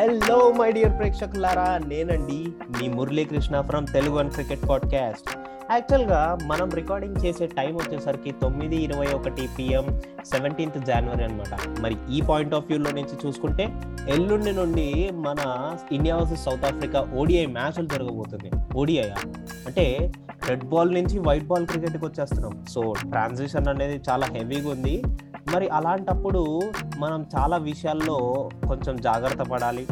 Hello my dear ప్రేక్షకులారా. నేనండి మీ Muralikrishna from Telugu and cricket podcast యాక్చువల్గా మనం రికార్డింగ్ చేసే టైం వచ్చేసరికి తొమ్మిది ఇరవై ఒకటి పిఎం సెవెంటీన్త్ జనవరి అనమాట మరి ఈ పాయింట్ ఆఫ్ వ్యూలో నుంచి చూసుకుంటే ఎల్లుండి నుండి మన India versus South Africa ODI మ్యాచ్లు జరగబోతుంది. ఓడిఐ అంటే రెడ్ బాల్ నుంచి వైట్ బాల్ క్రికెట్కి వచ్చేస్తున్నాం. సో ట్రాన్సిషన్ అనేది చాలా హెవీగా ఉంది. మరి అలాంటప్పుడు మనం చాలా విషయాల్లో కొంచెం జాగ్రత్త పడాలి.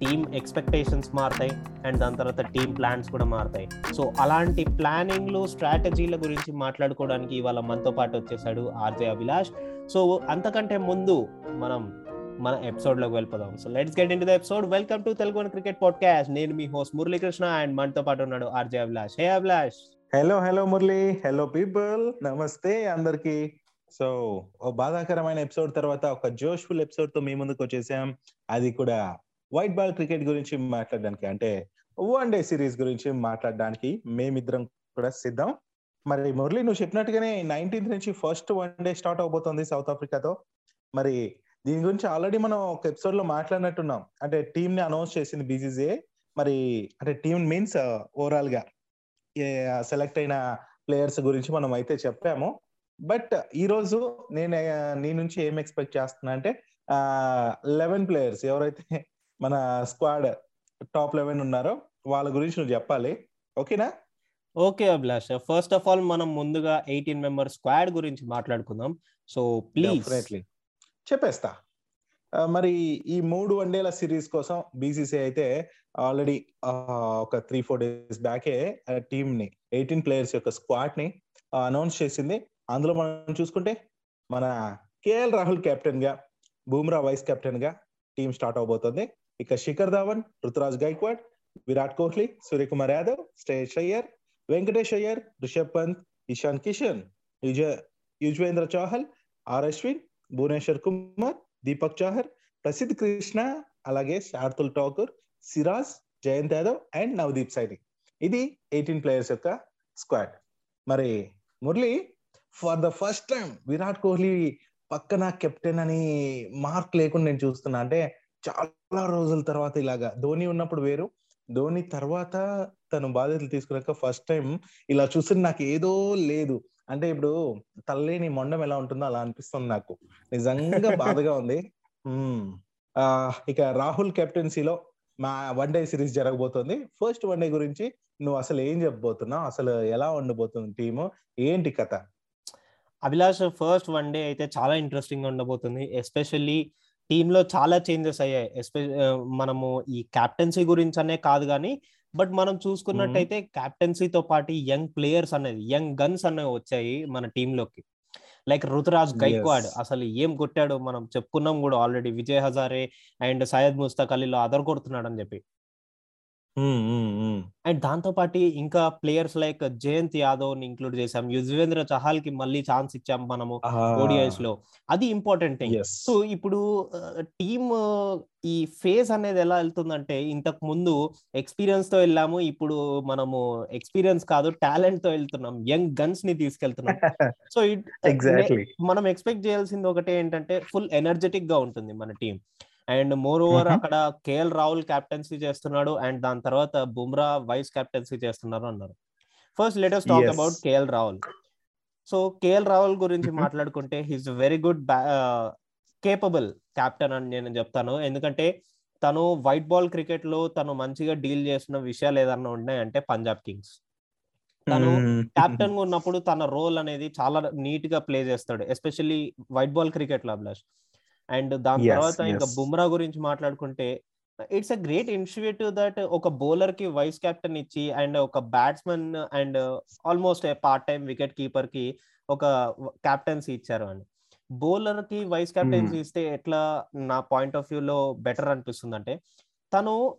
టీమ్ ఎక్స్పెక్టేషన్స్ మారుతాయి. అండ్ దాని తర్వాత టీమ్ ప్లాన్స్ కూడా మారుతాయి. సో అలాంటి ప్లానింగ్లు స్ట్రాటజీల గురించి మాట్లాడుకోవడానికి ఇవాళ మనతో పాటు వచ్చేసాడు ఆర్జే అభిలాష్. సో అంతకంటే ముందు మనం మన ఎపిసోడ్లోకి వెళ్ళిపోదాం. So let's get in the episode. Welcome to Telugu cricket podcast. నేను మీ హోస్ట్ మురళీకృష్ణ అండ్ మనతో పాటు ఉన్నాడు RJ Abhilash. Hey Abhilash. Hello hello Murali. Hello people. నమస్తే అందరికీ. సో ఓ బాధాకరమైన ఎపిసోడ్ తర్వాత ఒక జోష్ఫుల్ ఎపిసోడ్తో మీ ముందుకు వచ్చేసాం. అది కూడా వైట్ బాల్ క్రికెట్ గురించి మాట్లాడడానికి అంటే వన్ డే సిరీస్ గురించి మాట్లాడడానికి మేమిద్దరం కూడా సిద్ధం. మరి మురళి నువ్వు చెప్పినట్టుగానే నైన్టీన్త్ నుంచి ఫస్ట్ వన్ డే స్టార్ట్ అవబోతుంది సౌత్ ఆఫ్రికాతో. మరి దీని గురించి ఆల్రెడీ మనం ఒక ఎపిసోడ్లో మాట్లాడినట్టున్నాం. అంటే టీమ్ని అనౌన్స్ చేసింది బీసీసీఏ మరి అంటే టీమ్ మీన్స్ ఓవరాల్గా సెలెక్ట్ అయిన ప్లేయర్స్ గురించి మనం అయితే చెప్పాము. బట్ ఈ రోజు నేను నీ నుంచి ఏం ఎక్స్పెక్ట్ చేస్తున్నా అంటే లెవెన్ ప్లేయర్స్ ఎవరైతే మన స్క్వాడ్ టాప్ లెవెన్ ఉన్నారో వాళ్ళ గురించి నువ్వు చెప్పాలి. ఓకేనా? Okay Abhilash. First of all మనం ముందుగా ఎయిటీన్ మెంబర్ స్క్వాడ్ గురించి మాట్లాడుకుందాం. So please. చెప్పేస్తా. మరి ఈ మూడు వన్డేల సిరీస్ కోసం బీసీసీ అయితే ఆల్రెడీ ఒక త్రీ ఫోర్ డేస్ బ్యాకే టీమ్ని ఎయిటీన్ ప్లేయర్స్ యొక్క స్క్వాడ్ని అనౌన్స్ చేసింది. అందులో మనం చూసుకుంటే మన కేఎల్ రాహుల్ కెప్టెన్గా బూమ్రా వైస్ కెప్టెన్గా టీం స్టార్ట్ అవబోతుంది. ఇక శిఖర్ ధావన్ రుతురాజ్ గైక్వాడ్ విరాట్ కోహ్లీ సూర్యకుమార్ యాదవ్ స్టేష్ అయ్యర్ వెంకటేష్ అయ్యర్ రిషబ్ పంత్ ఇషాన్ కిషన్ యుజ యుజ్వేంద్ర చౌహల్ ఆర్ అశ్విన్ భువనేశ్వర్ కుమార్ దీపక్ చాహర్ ప్రసిద్ధ్ కృష్ణ అలాగే శార్తుల్ ఠాకూర్ సిరాజ్ జయంత్ యాదవ్ అండ్ నవదీప్ సైని. ఇది ఎయిటీన్ ప్లేయర్స్ యొక్క స్క్వాడ్. మరి Murali for the first time Virat Kohli పక్కన కెప్టెన్ అని మార్క్ లేకుండా నేను చూస్తున్నా. అంటే చాలా రోజుల తర్వాత ఇలాగా. ధోని ఉన్నప్పుడు వేరు. ధోని తర్వాత తను బాధ్యతలు తీసుకున్నాక ఫస్ట్ టైం ఇలా చూస్తే నాకు ఏదో లేదు. అంటే ఇప్పుడు తల్లేని మొండం ఎలా ఉంటుందో అలా అనిపిస్తుంది నాకు. నిజంగా బాధగా ఉంది. ఆ ఇక రాహుల్ కెప్టెన్సీలో మా వన్ డే సిరీస్ జరగబోతుంది. ఫస్ట్ వన్ డే గురించి నువ్వు అసలు ఏం చెప్పబోతున్నావు? అసలు ఎలా ఉండబోతుంది టీము ఏంటి కథ? అభిలాష్ ఫస్ట్ వన్ డే అయితే చాలా ఇంట్రెస్టింగ్ ఉండబోతుంది. ఎస్పెషల్లీ టీమ్లో చాలా చేంజెస్ అయ్యాయి. ఎస్పెషల్ మనము ఈ క్యాప్టెన్సీ గురించి అనే కాదు కానీ బట్ మనం చూసుకున్నట్టయితే క్యాప్టెన్సీతో పాటు యంగ్ ప్లేయర్స్ అనేది యంగ్ గన్స్ అనేవి వచ్చాయి మన టీంలోకి లైక్. రుతురాజ్ గైక్వాడ్ అసలు ఏం కొట్టాడు మనం చెప్పుకున్నాం కూడా ఆల్రెడీ విజయ్ హజారే అండ్ సయ్యద్ ముస్తాక్ అలీలో అదర్ కొడుతున్నాడు అని చెప్పి. అండ్ దాంతో పాటు ఇంకా ప్లేయర్స్ లైక్ జయంత్ యాదవ్ని ఇంక్లూడ్ చేసాం యుజ్వేంద్ర చహాల్కి మళ్ళీ ఛాన్స్ ఇచ్చాం మనము ఓడిఐస్లో అది ఇంపార్టెంట్ థింగ్. సో ఇప్పుడు టీమ్ ఈ ఫేజ్ అనేది ఎలా వెళ్తుందంటే ఇంతకు ముందు ఎక్స్పీరియన్స్తో వెళ్ళాము. ఇప్పుడు మనము ఎక్స్పీరియన్స్ కాదు టాలెంట్తో వెళ్తున్నాం. యంగ్ గన్స్ని తీసుకెళ్తున్నాం. సో మనం ఎక్స్పెక్ట్ చేయాల్సింది ఒకటే ఏంటంటే ఫుల్ ఎనర్జెటిక్గా ఉంటుంది మన టీం అండ్ మోర్ ఓవర్ అక్కడ కేఎల్ రాహుల్ కెప్టెన్సీ చేస్తున్నాడు అండ్ దాని తర్వాత బుమ్రా వైస్ కెప్టెన్సీ చేస్తున్నారు అన్నారు. First latest talk about KL Rahul. So KL Rahul గురించి మాట్లాడుకుంటే he's very good capable captain అని నేను చెప్తాను. ఎందుకంటే తను వైట్ బాల్ క్రికెట్లో తను మంచిగా డీల్ చేసిన విషయాలు ఏదన్నా ఉన్నాయంటే పంజాబ్ కింగ్స్ తను కెప్టెన్గా ఉన్నప్పుడు తన రోల్ అనేది చాలా నీట్గా ప్లే చేస్తాడు ఎస్పెషల్లీ వైట్ బాల్ క్రికెట్లో అభిలాష్. అండ్ దాని తర్వాత ఇంకా బుమ్రా గురించి మాట్లాడుకుంటే it's a great initiative that ఒక బౌలర్కి వైస్ కెప్టెన్ ఇచ్చి అండ్ ఒక batsmen and almost part time wicket కీపర్కి ఒక కెప్టెన్సీ ఇచ్చారు అని బౌలర్కి వైస్ కెప్టెన్సీ ఇస్తే ఎట్లా నా పాయింట్ ఆఫ్ వ్యూ లో బెటర్ అనిపిస్తుంది అంటే తను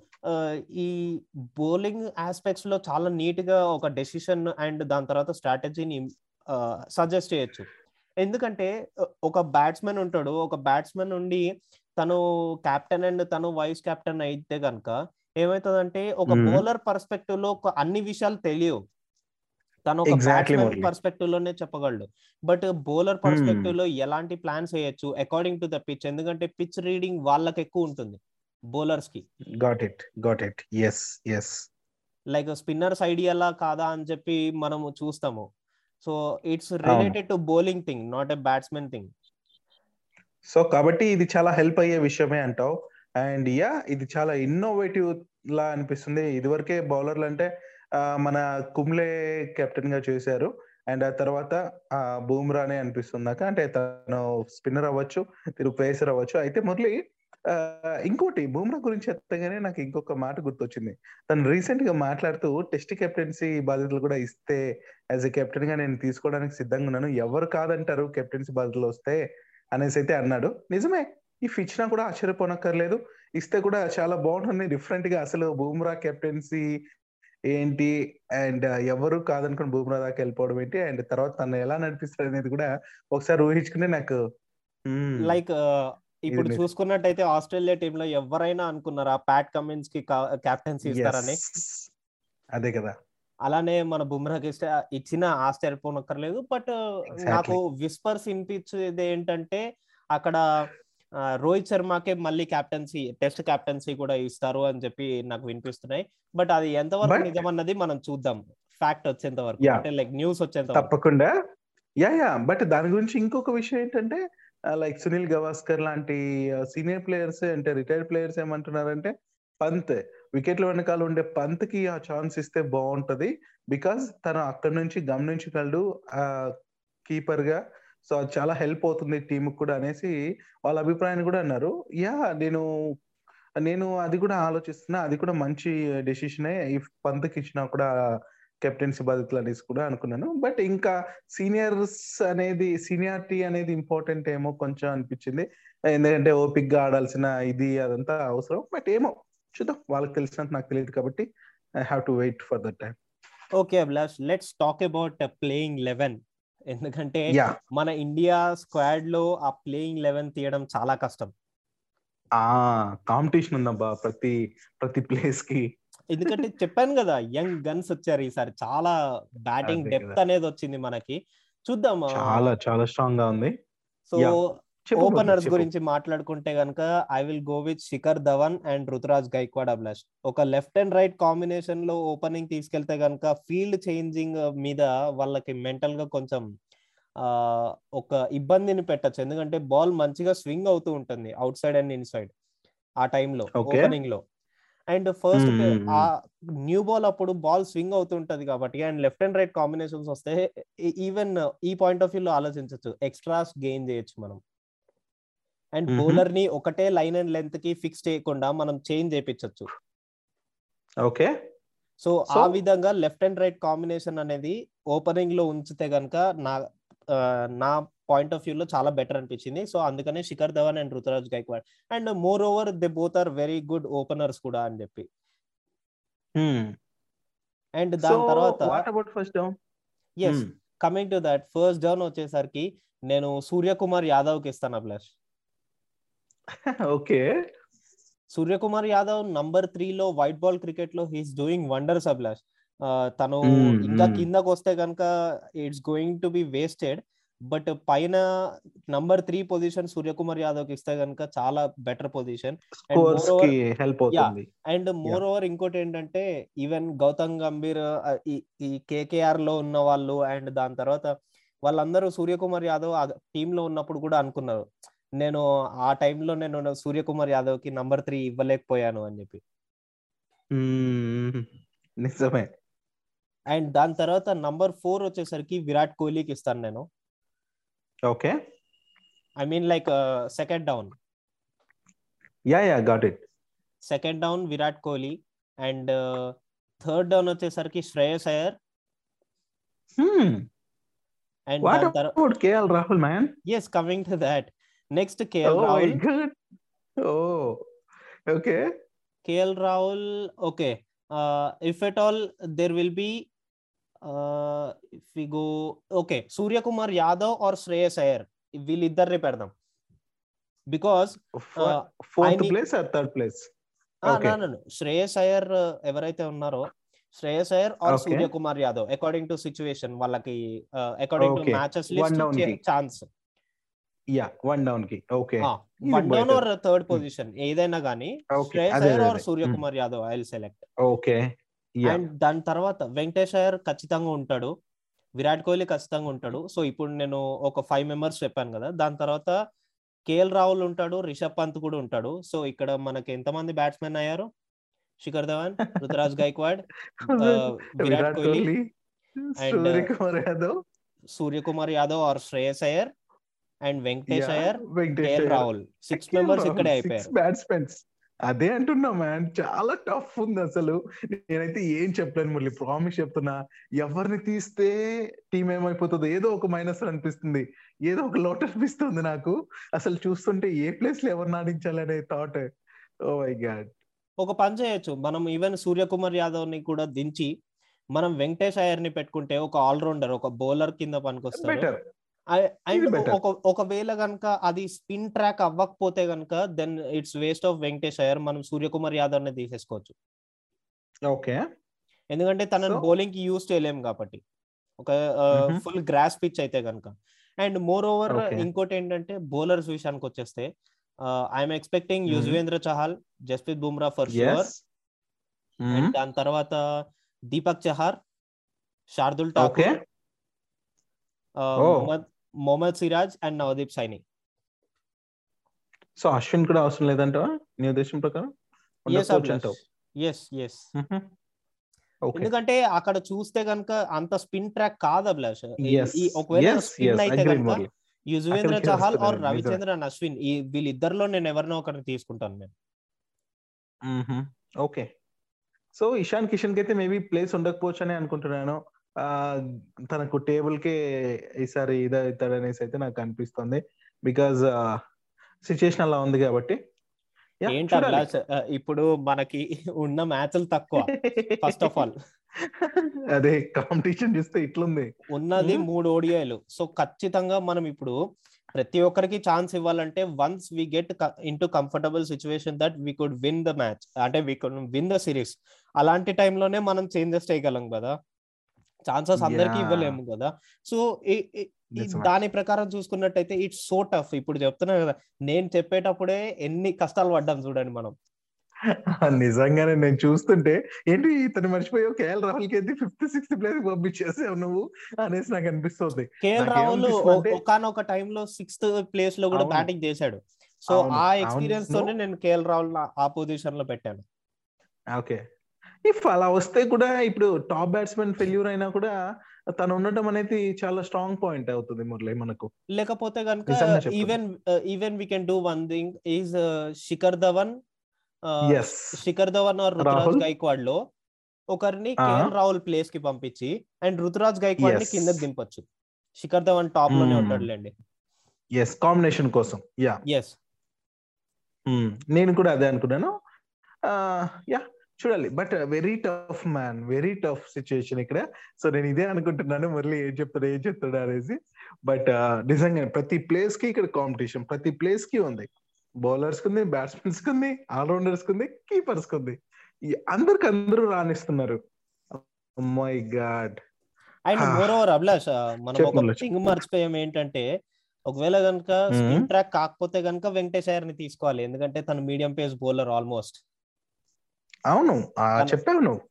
ఈ బౌలింగ్ ఆస్పెక్ట్స్లో చాలా నీట్గా ఒక డెసిషన్ అండ్ దాని తర్వాత స్ట్రాటజీని సజెస్ట్ చేయొచ్చు. ఎందుకంటే ఒక బ్యాట్స్మెన్ ఉంటాడు. ఒక బ్యాట్స్మెన్ నుండి తను కెప్టెన్ అండ్ తను వైస్ కెప్టెన్ అయితే కనుక ఏమవుతుందంటే ఒక బౌలర్ పర్స్పెక్టివ్లో అన్ని విషయాలు తెలియవు. తను ఒక బ్యాట్స్మెన్ పర్స్పెక్టివ్లోనే చెప్పగలడు. బట్ బౌలర్ పర్స్పెక్టివ్లో ఎలాంటి ప్లాన్స్ వేయచ్చు అకార్డింగ్ టు ద పిచ్ ఎందుకంటే పిచ్ రీడింగ్ వాళ్ళకి ఎక్కువ ఉంటుంది బౌలర్స్కి got it got it yes yes like spinners ఐడియాలా కాదా అని చెప్పి మనము చూస్తాము. So it's related to bowling thing not a batsmen thing. So కాబట్టి ఇది చాలా హెల్ప్ అయ్యే విషయమే అంటావు. అండ్ యా ఇది చాలా ఇన్నోవేటివ్ లా అనిపిస్తుంది. ఇదివరకే బౌలర్లు అంటే మన కుంబ్లే కెప్టెన్గా చేశారు. అండ్ ఆ తర్వాత బూమ్రానే అనిపిస్తుంది నాకు. అంటే తను స్పిన్నర్ అవ్వచ్చు తిరుగు పేసర్ అవ్వచ్చు. అయితే మురళి ఇంకోటి బూమ్రా గురించి ఎత్తగానే నాకు ఇంకొక మాట గుర్తొచ్చింది. తను రీసెంట్గా మాట్లాడుతూ టెస్ట్ కెప్టెన్సీ బాధ్యతలు కూడా ఇస్తే యాజ్ ఎ కెప్టెన్గా నేను తీసుకోవడానికి సిద్ధంగా ఉన్నాను ఎవరు కాదంటారు కెప్టెన్సీ బాధ్యతలు వస్తే అనేసి అయితే అన్నాడు. నిజమే ఇఫ్ ఇచ్చినా కూడా ఆశ్చర్యపోనక్కర్లేదు. ఇస్తే కూడా చాలా బాగుంటుంది డిఫరెంట్గా అసలు బూమ్రా కెప్టెన్సీ ఏంటి అండ్ ఎవరు కాదనుకుని బూమ్రా దాకా వెళ్ళిపోవడం ఏంటి అండ్ తర్వాత తను ఎలా నడిపిస్తారు అనేది కూడా ఒకసారి ఊహించుకుంటే నాకు లైక్ ఇప్పుడు చూసుకున్నట్టయితే ఆస్ట్రేలియా టీమ్లో ఎవరైనా అనుకున్నారా ప్యాట్ కమిన్స్కి కెప్టెన్సీ ఇస్తారని? అదే కదా. అలానే మన బుమ్రాకి ఇచ్చిన ఆశ్చర్యపోనక్కర్లేదు బట్ నాకు విస్పర్స్ వినిపించేది ఏంటంటే అక్కడ రోహిత్ శర్మకే మళ్ళీ కెప్టెన్సీ టెస్ట్ కెప్టెన్సీ కూడా ఇస్తారు అని చెప్పి నాకు వినిపిస్తున్నాయి. బట్ అది ఎంతవరకు నిజమన్నది మనం చూద్దాం. ఫ్యాక్ట్ వచ్చేంత వరకు. అంటే లైక్ న్యూస్ వచ్చేంత తప్పకుండా. Yeah yeah. బట్ దాని గురించి ఇంకొక విషయం ఏంటంటే లైక్ సునీల్ గవాస్కర్ లాంటి సీనియర్ ప్లేయర్స్ అంటే రిటైర్డ్ ప్లేయర్స్ ఏమంటున్నారంటే పంత్ వికెట్ల వెనకాల ఉండే పంత్కి ఆ ఛాన్స్ ఇస్తే బాగుంటది. బికాస్ తను అక్కడి నుంచి గమనించగలడు ఆ కీపర్గా. సో అది చాలా హెల్ప్ అవుతుంది టీమ్ కూడా అనేసి వాళ్ళ అభిప్రాయాన్ని కూడా అన్నారు. యా నేను నేను అది కూడా ఆలోచిస్తున్నా. అది కూడా మంచి డెసిషనే ఇఫ్ పంత్కి ఇచ్చినా కూడా కెప్టెన్సీ బాధ్యతలు అనేసి కూడా అనుకున్నాను. బట్ ఇంకా సీనియర్స్ అనేది సీనియారిటీ అనేది ఇంపార్టెంట్ ఏమో కొంచెం అనిపించింది. ఎందుకంటే ఓపిక్గా ఆడాల్సిన ఇది అదంతా అవసరం. బట్ ఏమో చూద్దాం. వాళ్ళకి తెలిసినంత నాకు తెలియదు కాబట్టి I have to wait for that time okay Abhilash let's talk about playing eleven ఎందుకంటే మన ఇండియా స్క్వాడ్లో ఆ ప్లేయింగ్ లెవెన్ తీయడం చాలా కష్టం. ఆ కాంపిటీషన్ ఉందబ్బా ప్రతి ప్రతి ప్లేస్కి. ఎందుకంటే చెప్పాను కదా యంగ్ గన్స్ వచ్చారు ఈసారి. చాలా బ్యాటింగ్ డెప్త్ అనేది వచ్చింది మనకి. చూద్దాం చాలా చాలా స్ట్రాంగ్గా ఉంది. సో ఓపెనర్స్ గురించి మాట్లాడుకుంటే గనక I will go with Shikhar Dhawan and Ruturaj Gaikwad Abhilash ఒక లెఫ్ట్ అండ్ రైట్ కాంబినేషన్లో ఓపెనింగ్ తీసుకెళ్తే గనక ఫీల్డ్ చేంజింగ్ మీద వాళ్ళకి మెంటల్గా కొంచెం ఒక ఇబ్బందిని పెట్టచ్చు. ఎందుకంటే బాల్ మంచిగా స్వింగ్ అవుతూ ఉంటుంది outside and inside ఆ టైంలో ఓపెనింగ్లో అండ్ ఫస్ట్ ఆ న్యూ బాల్ అప్పుడు బాల్ స్వింగ్ అవుతుంటది కాబట్టి and left and right combinations వస్తే ఈవెన్ ఈ పాయింట్ ఆఫ్ వ్యూ లో ఆలోచించవచ్చు ఎక్స్ట్రాస్ గెయిన్ చేయొచ్చు మనం. అండ్ బౌలర్ని ఒకటే లైన్ అండ్ లెంత్కి ఫిక్స్ చేయకుండా మనం చేంజ్ చేయించవచ్చు ఓకే. సో ఆ విధంగా లెఫ్ట్ అండ్ రైట్ కాంబినేషన్ అనేది ఓపెనింగ్లో ఉంచితే గనక నా నా పాయింట్ ఆఫ్ వ్యూ లో చాలా బెటర్ అనిపించింది. సో అందుకనే Shikhar Dhawan and Ruturaj Gaikwad. And moreover they both are very good openers కూడా అని చెప్పి. అండ్ దాని తర్వాత first down yes coming to that first down వచ్చేసరికి నేను సూర్యకుమార్ యాదవ్కి ఇస్తాను Abhilash. Okay. Suryakumar Yadav number three లో వైట్ బాల్ క్రికెట్లో హీస్ డూయింగ్ వండర్స్ అభిలాష్. తను ఇంకా కిందకు వస్తే కనుక it's going to be wasted but పైన నంబర్ త్రీ పొజిషన్ సూర్యకుమార్ యాదవ్కి ఇస్తే కనుక చాలా better position. And moreover ఇంకోటి ఏంటంటే ఈవెన్ గౌతమ్ గంభీర్ ఈ కేకేఆర్లో ఉన్న వాళ్ళు అండ్ దాని తర్వాత వాళ్ళందరూ సూర్యకుమార్ యాదవ్ టీమ్లో ఉన్నప్పుడు కూడా అనుకున్నారు. నేను ఆ టైంలో నేను సూర్యకుమార్ యాదవ్కి నంబర్ త్రీ ఇవ్వలేకపోయాను అని చెప్పి. నిజమే. అండ్ దాని తర్వాత నంబర్ ఫోర్ వచ్చేసరికి విరాట్ కోహ్లీకి ఇస్తాను నేను. okay I mean like second down yeah yeah got it second down Virat Kohli and third down వచ్చేసరికి Shreyas Iyer and about KL Rahul man yes coming to that next KL oh Rahul my god oh okay KL Rahul okay uh, if at all there will be uh, if we go okay Surya Kumar Yadav or Shreyas Iyer వీళ్ళిద్దరిని పెడదాం because fourth place third place? Shreyas Iyer ఎవరైతే ఉన్నారో Shreyas Iyer or Surya Kumar Yadav according to situation వాళ్ళకి according to matches list chance yeah one డౌన్కి. Okay. One down or third position ఏదైనా కానీ Shreyas Iyer or Suryakumar Yadav I select okay and దాని తర్వాత వెంకటేష్ అయ్యర్ ఖచ్చితంగా ఉంటాడు. విరాట్ కోహ్లీ ఖచ్చితంగా ఉంటాడు. So ఇప్పుడు నేను ఒక ఫైవ్ మెంబర్స్ చెప్పాను కదా. దాని తర్వాత కేఎల్ రాహుల్ ఉంటాడు రిషబ్ పంత్ కూడా ఉంటాడు. సో ఇక్కడ మనకి ఎంతమంది బ్యాట్స్మెన్ అయ్యారు? Shikhar Dhawan Ruturaj Gaikwad Virat Kohli and Suryakumar Yadav. Or Shreyas Iyer and Venkatesh Iyer KL Rahul. Six members ఇక్కడే అయిపోయారు. అదే అంటున్నా మ్యాన్ చాలా టఫ్ ఉంది అసలు. నేనైతే ఏం చెప్పలేను మళ్ళీ ప్రామిస్ చెప్తున్నా. ఎవరిని తీస్తే టీం ఏమైపోతుందో ఏదో ఒక మైనస్ అనిపిస్తుంది. ఏదో ఒక లోటు అనిపిస్తుంది నాకు. అసలు చూస్తుంటే ఏ ప్లేస్లో ఎవరిని ఆడించాలనే థాట్ ఓ మై గాడ్ ఒక పని చేయొచ్చు. మనం ఈవెన్ సూర్యకుమార్ యాదవ్ని కూడా దించి మనం వెంకటేష్ అయ్యర్ని పెట్టుకుంటే ఒక ఆల్రౌండర్ ఒక బౌలర్ కింద పనికొస్తాడు. ఒకవేళ కనుక అది స్పిన్ ట్రాక్ అవ్వకపోతే కనుక then it's waste of Venkatesh Iyer మనం సూర్యకుమార్ యాదవ్ని తీసేసుకోవచ్చు. ఓకే ఎందుకంటే తనని బౌలింగ్కి యూజ్ చేయలేము కాబట్టి. ఒక ఫుల్ గ్రాస్ పిచ్ అయితే కనుక అండ్ మోర్ ఓవర్ ఇంకోటి ఏంటంటే బౌలర్స్ విషయానికి వచ్చేస్తే I'm expecting Yuzvendra Chahal Jasprit Bumrah for sure and దాని తర్వాత దీపక్ చహార్ శార్దుల్ ఠాకూర్ మొహమ్మద్ మొహమ్మద్ సిరాజ్ అండ్ నవదీప్ సైని. సో అశ్విన్ కూడా అవసరం లేదంట నీ ఉద్దేశం ప్రకారం? ఎస్ ఎస్ ఎందుకంటే అక్కడ చూస్తే గనక అంత స్పిన్ ట్రాక్ కాదు అభిలాష్. ఒకవేళ స్పిన్ అయితే కనుక యుజ్వేంద్ర చహల్ ఆర్ రవిచంద్రన్ అశ్విన్ ఈ వీళ్ళిద్దరిలో నేను ఎవరినో ఒకరిని తీసుకుంటాను నేను. ఓకే సో ఇషాన్ కిషన్కి అయితే మేబీ ప్లేస్ ఉండకపోవచ్చు అని అనుకుంటున్నాను. తనకు టేబుల్ కే ఈసారి ఇదవుతాడు అనేసి అయితే నాకు అనిపిస్తుంది బికాజ్ సిచ్యుయేషన్ అలా ఉంది కాబట్టి ఇప్పుడు మనకి ఉన్న మ్యాచ్లు తక్కువ ఫస్ట్ ఆఫ్ ఆల్. అదే కాంపిటీషన్ చూస్తే ఇట్లుంది. ఉన్నది మూడు ఓడిఐలు. సో ఖచ్చితంగా మనం ఇప్పుడు ప్రతి ఒక్కరికి ఛాన్స్ ఇవ్వాలంటే once we get into comfortable situation that we could win the match. అంటే we could win the series. అలాంటి టైంలోనే మనం చేంజెస్ చేయగలం కదా. ఛాన్సెస్ అందరికి ఇవ్వలేము కదా. సో దాని ప్రకారం చూసుకున్నట్టయితే ఇట్స్ సో టఫ్ ఇప్పుడు చెప్తున్నా కదా నేను చెప్పేటప్పుడే ఎన్ని కష్టాలు పడ్డాం చూడండి మనం. నిజంగానే నేను చూస్తుంటే ఏంటి ఇతను మర్చిపోయావు కేఎల్ రాహుల్కి ఫిఫ్త్ సిక్స్త్ ప్లేస్ పంపించేసావు నువ్వు అనేసి నాకు అనిపిస్తుంది. కేఎల్ రాహుల్ ఒకనొక టైంలో సిక్స్త్ ప్లేస్లో కూడా బ్యాటింగ్ చేశాడు. సో ఆ ఎక్స్పీరియన్స్ తోనే నేను కేఎల్ రాహుల్ ఆ పొజిషన్లో పెట్టాను. ఓకే. ఇఫ్ అలా వస్తే కూడా ఇప్పుడు టాప్ బ్యాట్స్మెన్ ఫెయిల్యూర్ అయినా కూడా తను ఉండటం అనేది చాలా స్ట్రాంగ్ పాయింట్ అవుతుంది మురళి మనకు. లేకపోతే కనుక even even we can do one thing is Shikhar Dhawan Shikhar Dhawan or Ruturaj గైక్వాడ్లో ఒకరిని కేఎల్ రాహుల్ ప్లేస్కి పంపించి అండ్ రుతురాజ్ గైక్వాడ్ని కిందకి దింపొచ్చు. శిఖర్ ధవన్ టాప్లోనే ఉంటాడులేండి. ఎస్ కాంబినేషన్ కోసం. యా ఎస్ నేను కూడా అదే అనుకున్నాను. యా చూడాలి. But very tough man very tough situation ఇక్కడ. సో నేను ఇదే అనుకుంటున్నాను. మళ్ళీ ఏం చెప్తాడు ఏం చెప్తాడు అనేసి. బట్ నిజంగా ప్రతి ప్లేస్కి ఇక్కడ కాంపిటీషన్ ప్రతి ప్లేస్కి ఉంది బౌలర్స్ కుంది బ్యాట్స్మెన్స్ కుంది ఆల్రౌండర్స్ కుంది కీపర్స్ కుంది అందరికి అందరూ రాణిస్తున్నారు. My god and moreover Abhilash మనం ఒక థింగ్ మర్చిపోయాం ఏంటంటే ఒకవేళ కనుక స్పిన్ ట్రాక్ కాకపోతే కనుక వెంకటేష్ అయ్యర్ని తీసుకోవాలి. ఎందుకంటే తన మీడియం పేస్ బౌలర్ ఆల్మోస్ట్. అవును చెప్పావు నువ్వు.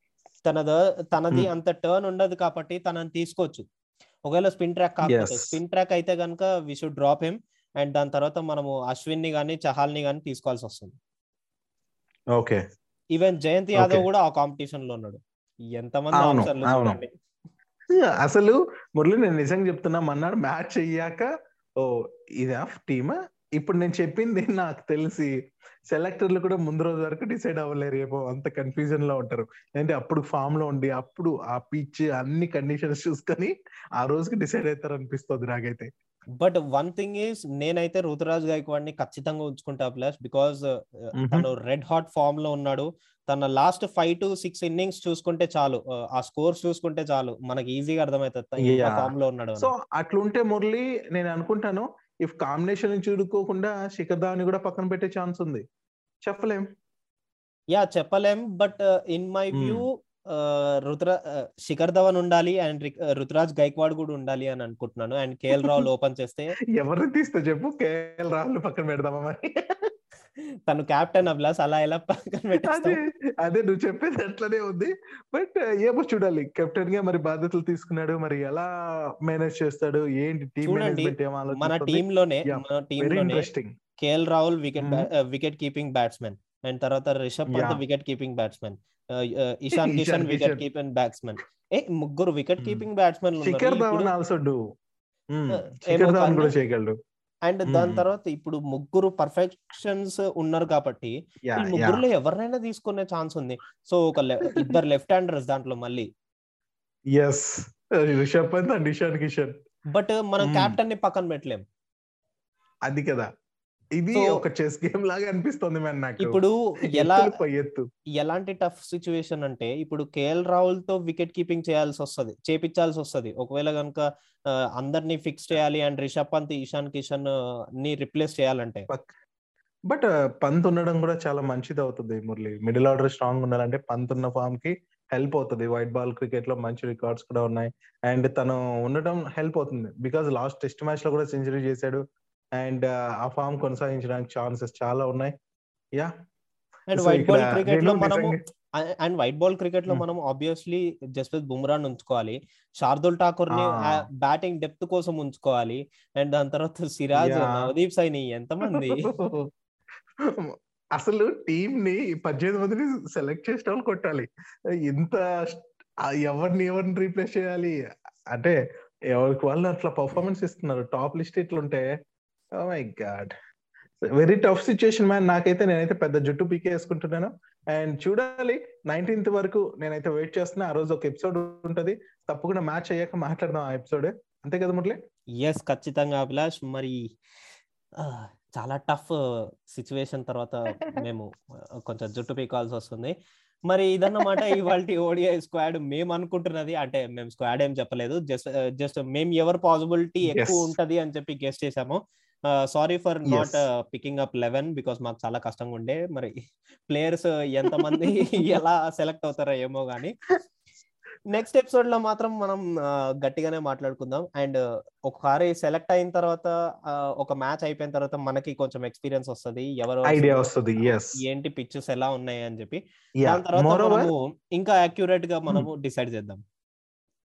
తనద తనది అంత టర్న్ ఉండదు కాబట్టి తనని తీసుకోవచ్చు. ఒకవేళ స్పిన్ ట్రాక్ కాకపోతే స్పిన్ ట్రాక్ అయితే కనుక we should drop him and దాని తర్వాత మనము అశ్విన్ని గానీ చహాల్ని గానీ తీసుకోవాల్సి వస్తుంది. ఓకే. ఈవెన్ జయంత్ యాదవ్ కూడా ఆ కాంపిటీషన్లో ఉన్నాడు. ఎంతమంది ఆప్షన్లు అసలు మురళి నేను నిజంగా చెప్తున్నా మన్నాడు మ్యాచ్ అయ్యాక ఓ ఇదా టీమా ఇప్పుడు నేను చెప్పింది నాకు తెలిసి సెలెక్టర్లు కూడా ముందు రోజు వరకు డిసైడ్ అవ్వలేరు. ఏమో అంత కన్ఫ్యూజన్లో ఉంటారు. అంటే అప్పుడు ఫామ్లో ఉండి అప్పుడు ఆ పిచ్ అన్ని కండిషన్స్ చూసుకొని ఆ రోజుకి డిసైడ్ అవుతారు అనిపిస్తుంది నాకైతే. బట్ వన్ థింగ్ ఈస్ నేనైతే రుతురాజ్ గాయక్వాడ్ని ఖచ్చితంగా ఉంచుకుంటా ప్లస్ బికాస్ తను రెడ్ హాట్ ఫామ్లో ఉన్నాడు. తన last five to six innings చూసుకుంటే చాలు. ఆ స్కోర్స్ చూసుకుంటే చాలు. మనకి ఈజీగా అర్థమవుతుంది ఫామ్లో ఉన్నాడు సో అట్లుంటే మురళి నేను అనుకుంటాను ఇఫ్ కాంబినేషన్ చూడుకోకుండా శిఖర్ ధావన్ కూడా పక్కన పెట్టే ఛాన్స్ ఉంది. చెప్పలేం. యా చెప్పలేం. బట్ ఇన్ మై వ్యూ రుతుర శిఖర్ ధవన్ ఉండాలి అండ్ రుతురాజ్ గైక్వాడ్ కూడా ఉండాలి అని అనుకుంటున్నాను. అండ్ కేఎల్ రాహుల్ ఓపెన్ చేస్తే ఎవరిని తీస్తే చెప్పు? కేఎల్ రాహుల్ పక్కన పెడదామా తను కెప్టెన్ అభిలాస్ అలా ఎలా పక్కన అదే పెట్టేస్తాం అదే నువ్వు చెప్పేది అట్లనే ఉంది. బట్ ఏమో చూడాలి. కెప్టెన్గా మరి బాధ్యతలు తీసుకున్నాడు. మరి ఎలా మేనేజ్ చేస్తాడు? ఏంటి టీం చూడండి, మేనేజ్మెంట్ మన టీమ్లోనే మన team interesting KL Rahul wicket. Wicket keeping batsmen. And తర్వాత Rishabh Pant. Wicket keeping batsmen. Ishan Kishan wicket. Keeping batsmen. ఏ ముగ్గురు wicket. Keeping batsmen also do. కూడా చేయగలడు. అండ్ దాని. తర్వాత ఇప్పుడు ముగ్గురు పర్ఫెక్షన్స్ ఉన్నారు కాబట్టి ఈ ముగ్గురులో ఎవరినైనా తీసుకునే ఛాన్స్ ఉంది. సో ఒక ఇద్దరు లెఫ్ట్ హ్యాండర్స్ దాంట్లో మళ్ళీ. Yes Rishabh Pant and Ishan Kishan. But మనం. కెప్టెన్ని పక్కన పెట్టలేం. అది కదా. ఇది ఒక చెస్ గేమ్ లాగా అనిపిస్తుంది నాకు. ఇప్పుడు ఎలా ఎలాంటి టఫ్ సిచ్యువేషన్ అంటే ఇప్పుడు కేఎల్ రాహుల్తో వికెట్ కీపింగ్ చేయాల్సి వస్తది చేపించాల్సి వస్తది. ఒకవేళ కనుక అందరినీ ఫిక్స్ చేయాలి అండ్ రిషబ్ పంత్ ఇషాన్ కిషన్ని రిప్లేస్ చేయాలంటే. బట్ పంత్ ఉండడం కూడా చాలా మంచిది అవుతుంది మురళి. మిడిల్ ఆర్డర్ స్ట్రాంగ్ ఉండాలంటే పంత్ ఉన్న ఫామ్కి హెల్ప్ అవుతుంది. వైట్ బాల్ క్రికెట్లో మంచి రికార్డ్స్ కూడా ఉన్నాయి. అండ్ తను ఉండడం హెల్ప్ అవుతుంది. బికాస్ లాస్ట్ టెస్ట్ మ్యాచ్లో కూడా సెంచరీ చేశాడు. అండ్ ఆ ఫామ్ కొనసాగించడానికి ఛాన్సెస్ చాలా ఉన్నాయి. యా. అండ్ వైట్ బాల్ క్రికెట్లో మనము అండ్ వైట్ బాల్ క్రికెట్లో. మనం ఆబ్వియస్లీ జస్ప్రీత్ బుమ్రా ఉంచుకోవాలి. శార్దుల్ ఠాకూర్ని. బ్యాటింగ్ డెప్త్ కోసం ఉంచుకోవాలి. అండ్ దాని తర్వాత సిరాజ్. నవదీప్ సైని ఎంతమంది? అసలు టీం ని పద్దెనిమిది మందిని సెలెక్ట్ చేసిన వాళ్ళు కొట్టాలి. ఇంత ఎవరిని ఎవరిని రీప్లేస్ చేయాలి? అంటే ఎవరికి వాళ్ళు అట్లా పర్ఫార్మెన్స్ ఇస్తున్నారు. టాప్ లిస్ట్ ఇట్లుంటే ఓ my god very tough situation man నాకైతే నేనైతే పెద్ద జుట్టు పీకే వేసుకుంటున్నాను. అండ్ చూడాలి నైన్టీన్త్ వరకు నేనైతే వెయిట్ చేస్తున్నా. ఆ రోజు ఒక ఎపిసోడ్ ఉంటది. తప్పకుండా మ్యాచ్ అయ్యాక మాట్లాడదాం ఆ ఎపిసోడ్ అంతే కదా మురళి? ఎస్ ఖచ్చితంగా అభిలాష్. మరి చాలా టఫ్ సిచ్యువేషన్ తర్వాత మేము కొంచెం జుట్టు పీకాల్సి వస్తుంది. మరి ఇదన్నమాట ఇవాళ ఓడిఐ స్క్వాడ్ మేము అనుకుంటున్నది. అంటే మేము స్క్వాడ్ ఏం చెప్పలేదు. జస్ట్ జస్ట్ మేము ఎవరు పాసిబిలిటీ ఎక్కువ. ఉంటది అని చెప్పి గెస్ట్ చేసాము sorry for not. Picking up eleven because మాకు చాలా కష్టంగా ఉండే. మరి ప్లేయర్స్ ఎంతమంది ఎలా సెలెక్ట్ అవుతారో ఏమో కానీ నెక్స్ట్ ఎపిసోడ్లో మాత్రం మనం గట్టిగానే మాట్లాడుకుందాం. అండ్ ఒకసారి సెలెక్ట్ అయిన తర్వాత ఒక మ్యాచ్ అయిపోయిన తర్వాత మనకి కొంచెం ఎక్స్పీరియన్స్ వస్తది. ఎవరు ఐడియా వస్తుంది ఏంటి పిచ్చెస్ ఎలా ఉన్నాయి అని చెప్పి. దాని తర్వాత మనము ఇంకా అక్యురేట్గా మనము డిసైడ్ చేద్దాం.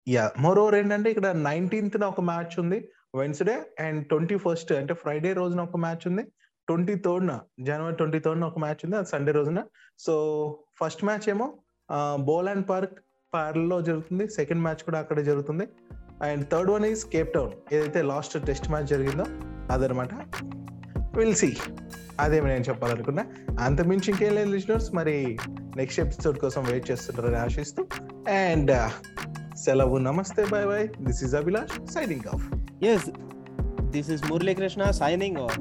యా మోర్ ఓవర్ ఏంటంటే ఇక్కడ నైన్టీన్త్ ఒక మ్యాచ్ ఉంది. వెన్స్డే అండ్ ట్వంటీ ఫస్ట్ అంటే ఫ్రైడే రోజున ఒక మ్యాచ్ ఉంది. Twenty third January twenty third ఒక మ్యాచ్ ఉంది. అది సండే రోజున. సో ఫస్ట్ మ్యాచ్ ఏమో బోలాండ్ పార్క్ పార్లో జరుగుతుంది. సెకండ్ మ్యాచ్ కూడా అక్కడ జరుగుతుంది. And third one is Cape Town ఏదైతే లాస్ట్ టెస్ట్ మ్యాచ్ జరిగిందో అదనమాట. విల్ సి అదేమి నేను చెప్పాలనుకున్నా. అంతమించి ఇంకేం లేదు లిజనర్స్ మరి నెక్స్ట్ ఎపిసోడ్ కోసం వెయిట్ చేస్తుంటారని ఆశిస్తూ. అండ్ uh, సెలవు. నమస్తే. Bye bye this is Abhilash signing off yes this is Muralikrishna signing off